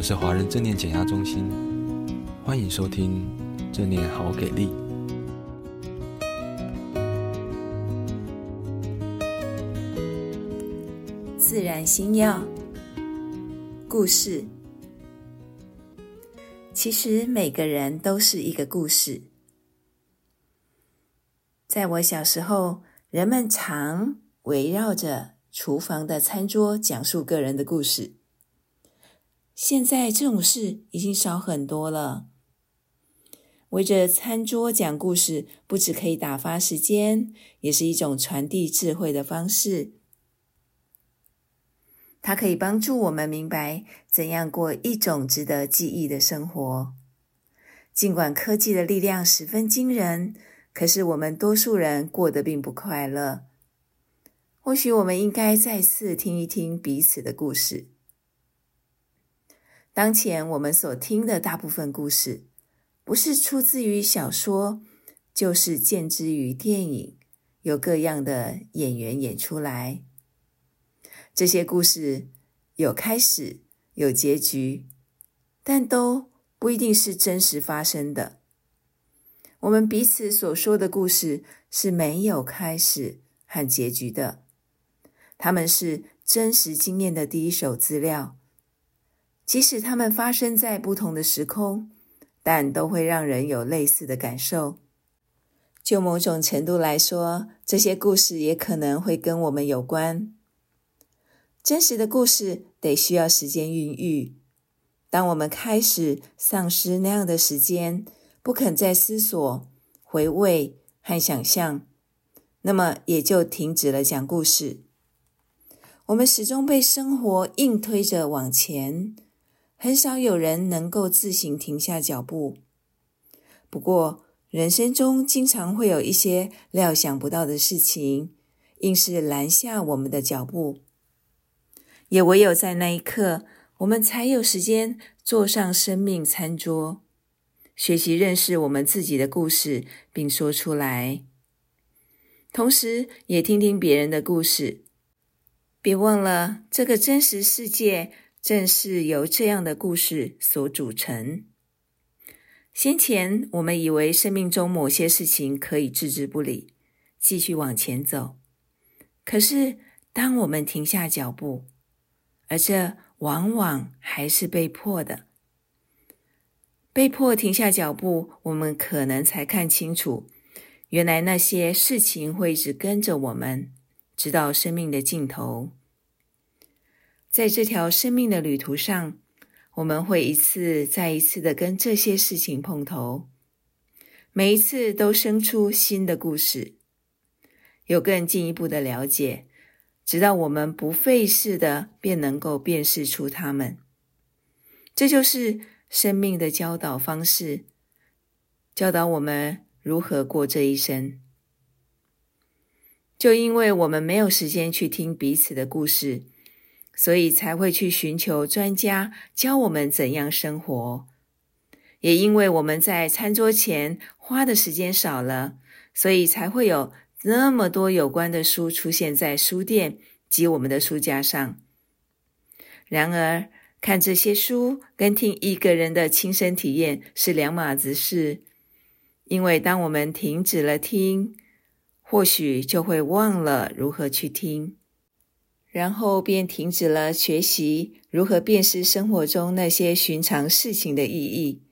们是华人正念减压中心，欢迎收听正念好给力。自然心要故事，其实每个人都是一个故事。在我小时候，人们常围绕着厨房的餐桌讲述个人的故事。现在这种事已经少很多了。围着餐桌讲故事，不只可以打发时间，也是一种传递智慧的方式。它可以帮助我们明白怎样过一种值得记忆的生活。尽管科技的力量十分惊人，可是我们多数人过得并不快乐。或许我们应该再次听一听彼此的故事。当前我们所听的大部分故事，不是出自于小说，就是见之于电影，有各样的演员演出来。这些故事有开始，有结局，但都不一定是真实发生的。我们彼此所说的故事是没有开始和结局的，他们是真实经验的第一手资料。即使它们发生在不同的时空，但都会让人有类似的感受。就某种程度来说，这些故事也可能会跟我们有关。真实的故事得需要时间孕育。当我们开始丧失那样的时间，不肯再思索、回味和想象，那么也就停止了讲故事。我们始终被生活硬推着往前。很少有人能够自行停下脚步。不过，人生中经常会有一些料想不到的事情，硬是拦下我们的脚步。也唯有在那一刻，我们才有时间坐上生命餐桌，学习认识我们自己的故事，并说出来。同时，也听听别人的故事。别忘了，这个真实世界。正是由这样的故事所组成。先前我们以为生命中某些事情可以置之不理，继续往前走。可是，当我们停下脚步，而这往往还是被迫的，被迫停下脚步，我们可能才看清楚，原来那些事情会一直跟着我们，直到生命的尽头。在这条生命的旅途上，我们会一次再一次的跟这些事情碰头，每一次都生出新的故事，有更进一步的了解，直到我们不费事的便能够辨识出它们。这就是生命的教导方式，教导我们如何过这一生。就因为我们没有时间去听彼此的故事。所以才会去寻求专家教我们怎样生活，也因为我们在餐桌前花的时间少了，所以才会有那么多有关的书出现在书店及我们的书架上。然而，看这些书跟听一个人的亲身体验是两码子事，因为当我们停止了听，或许就会忘了如何去听。然后便停止了学习如何辨识生活中那些寻常事情的意义，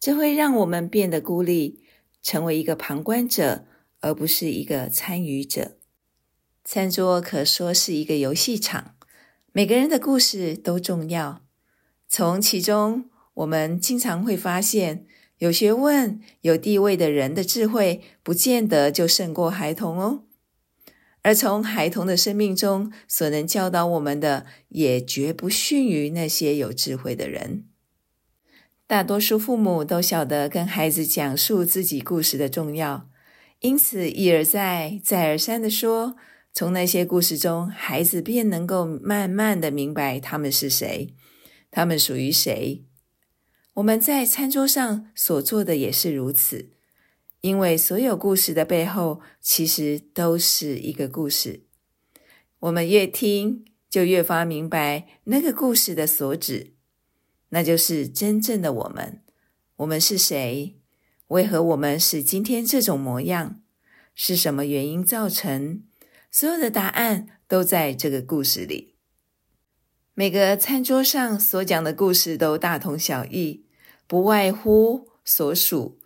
这会让我们变得孤立，成为一个旁观者，而不是一个参与者。餐桌可说是一个游戏场，每个人的故事都重要。从其中，我们经常会发现，有学问、有地位的人的智慧，不见得就胜过孩童哦。而从孩童的生命中所能教导我们的，也绝不逊于那些有智慧的人。大多数父母都晓得跟孩子讲述自己故事的重要，因此一而再、再而三地说，从那些故事中，孩子便能够慢慢的明白他们是谁，他们属于谁。我们在餐桌上所做的也是如此。因为所有故事的背后，其实都是一个故事。我们越听，就越发明白那个故事的所指。那就是真正的我们。我们是谁？为何我们是今天这种模样？是什么原因造成？所有的答案都在这个故事里。每个餐桌上所讲的故事都大同小异，不外乎所属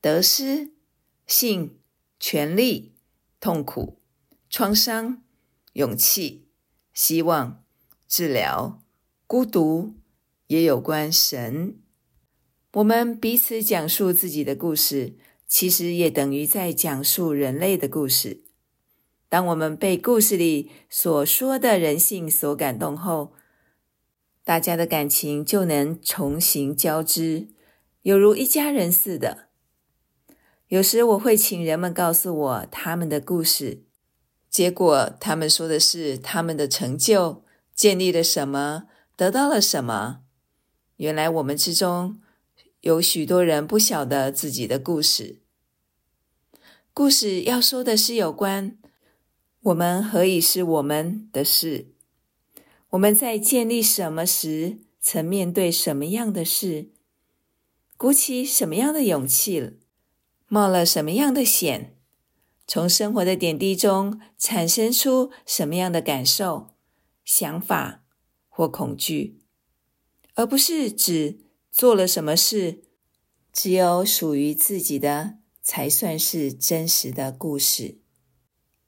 得失、性、权力、痛苦、创伤、勇气、希望、治疗、孤独，也有关神。我们彼此讲述自己的故事，其实也等于在讲述人类的故事。当我们被故事里所说的人性所感动后，大家的感情就能重新交织，犹如一家人似的。有时我会请人们告诉我他们的故事，结果他们说的是他们的成就，建立了什么，得到了什么。原来我们之中有许多人不晓得自己的故事。故事要说的是有关我们何以是我们的事。我们在建立什么时，曾面对什么样的事，鼓起什么样的勇气，冒了什么样的险，从生活的点滴中产生出什么样的感受、想法或恐惧。而不是只做了什么事，只有属于自己的才算是真实的故事。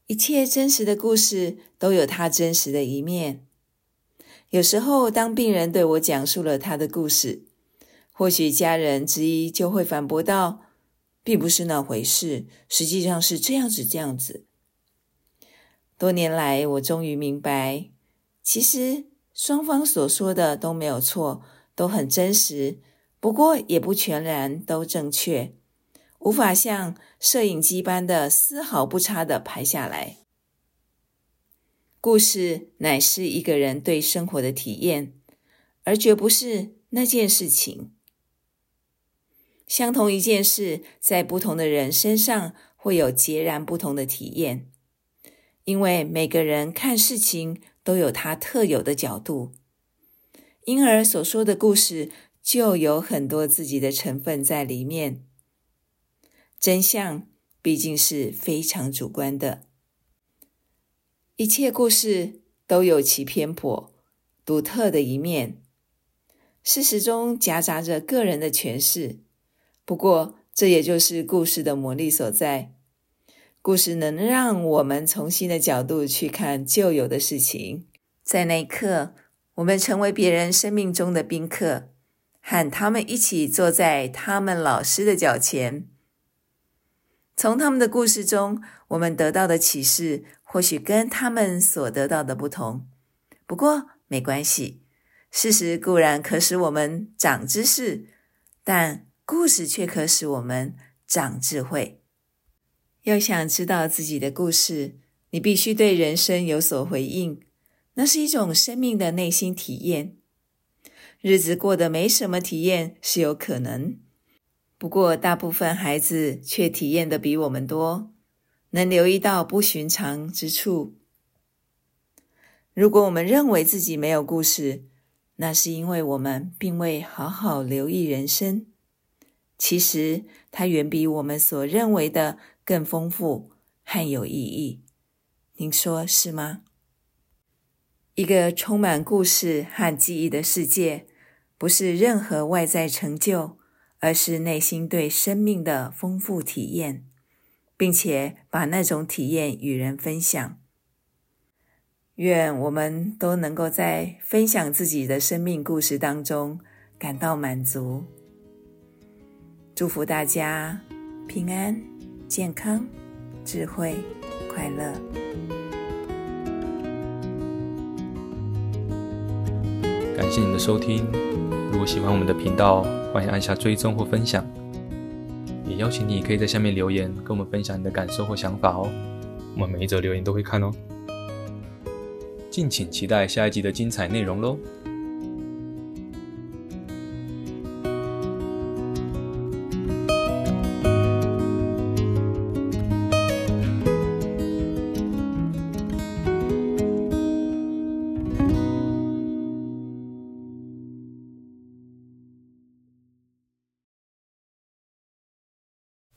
一切真实的故事都有它真实的一面。有时候，当病人对我讲述了他的故事，或许家人之一就会反驳道：“并不是那回事，实际上是这样子，这样子。”多年来，我终于明白，其实。双方所说的都没有错，都很真实，不过也不全然都正确，无法像摄影机般的丝毫不差的拍下来。故事乃是一个人对生活的体验，而绝不是那件事情。相同一件事，在不同的人身上会有截然不同的体验，因为每个人看事情。都有他特有的角度，因而所说的故事就有很多自己的成分在里面。真相毕竟是非常主观的，一切故事都有其偏颇、独特的一面，事实中夹杂着个人的诠释。不过，这也就是故事的魔力所在。故事能让我们从新的角度去看旧有的事情，在那一刻，我们成为别人生命中的宾客，和他们一起坐在他们老师的脚前。从他们的故事中，我们得到的启示或许跟他们所得到的不同。不过没关系，事实固然可使我们长知识，但故事却可使我们长智慧。要想知道自己的故事，你必须对人生有所回应，那是一种生命的内心体验。日子过得没什么体验是有可能，不过大部分孩子却体验的比我们多，能留意到不寻常之处。如果我们认为自己没有故事，那是因为我们并未好好留意人生。其实，它远比我们所认为的更丰富和有意义，您说是吗？一个充满故事和记忆的世界，不是任何外在成就，而是内心对生命的丰富体验，并且把那种体验与人分享。愿我们都能够在分享自己的生命故事当中感到满足。祝福大家平安。健康、智慧、快乐。感谢您的收听。如果喜欢我们的频道，欢迎按下追踪或分享。也邀请你可以在下面留言，跟我们分享你的感受或想法哦。我们每一则留言都会看哦。敬请期待下一集的精彩内容喽。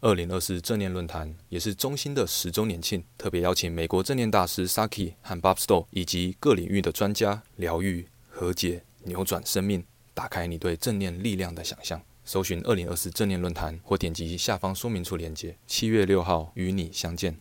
二零二四正念论坛也是中心的十周年庆，特别邀请美国正念大师 Saki 和 Bob Stowe 以及各领域的专家，疗愈、和解、扭转生命，打开你对正念力量的想象。搜寻二零二四正念论坛，或点击下方说明处链接。七月六号与你相见。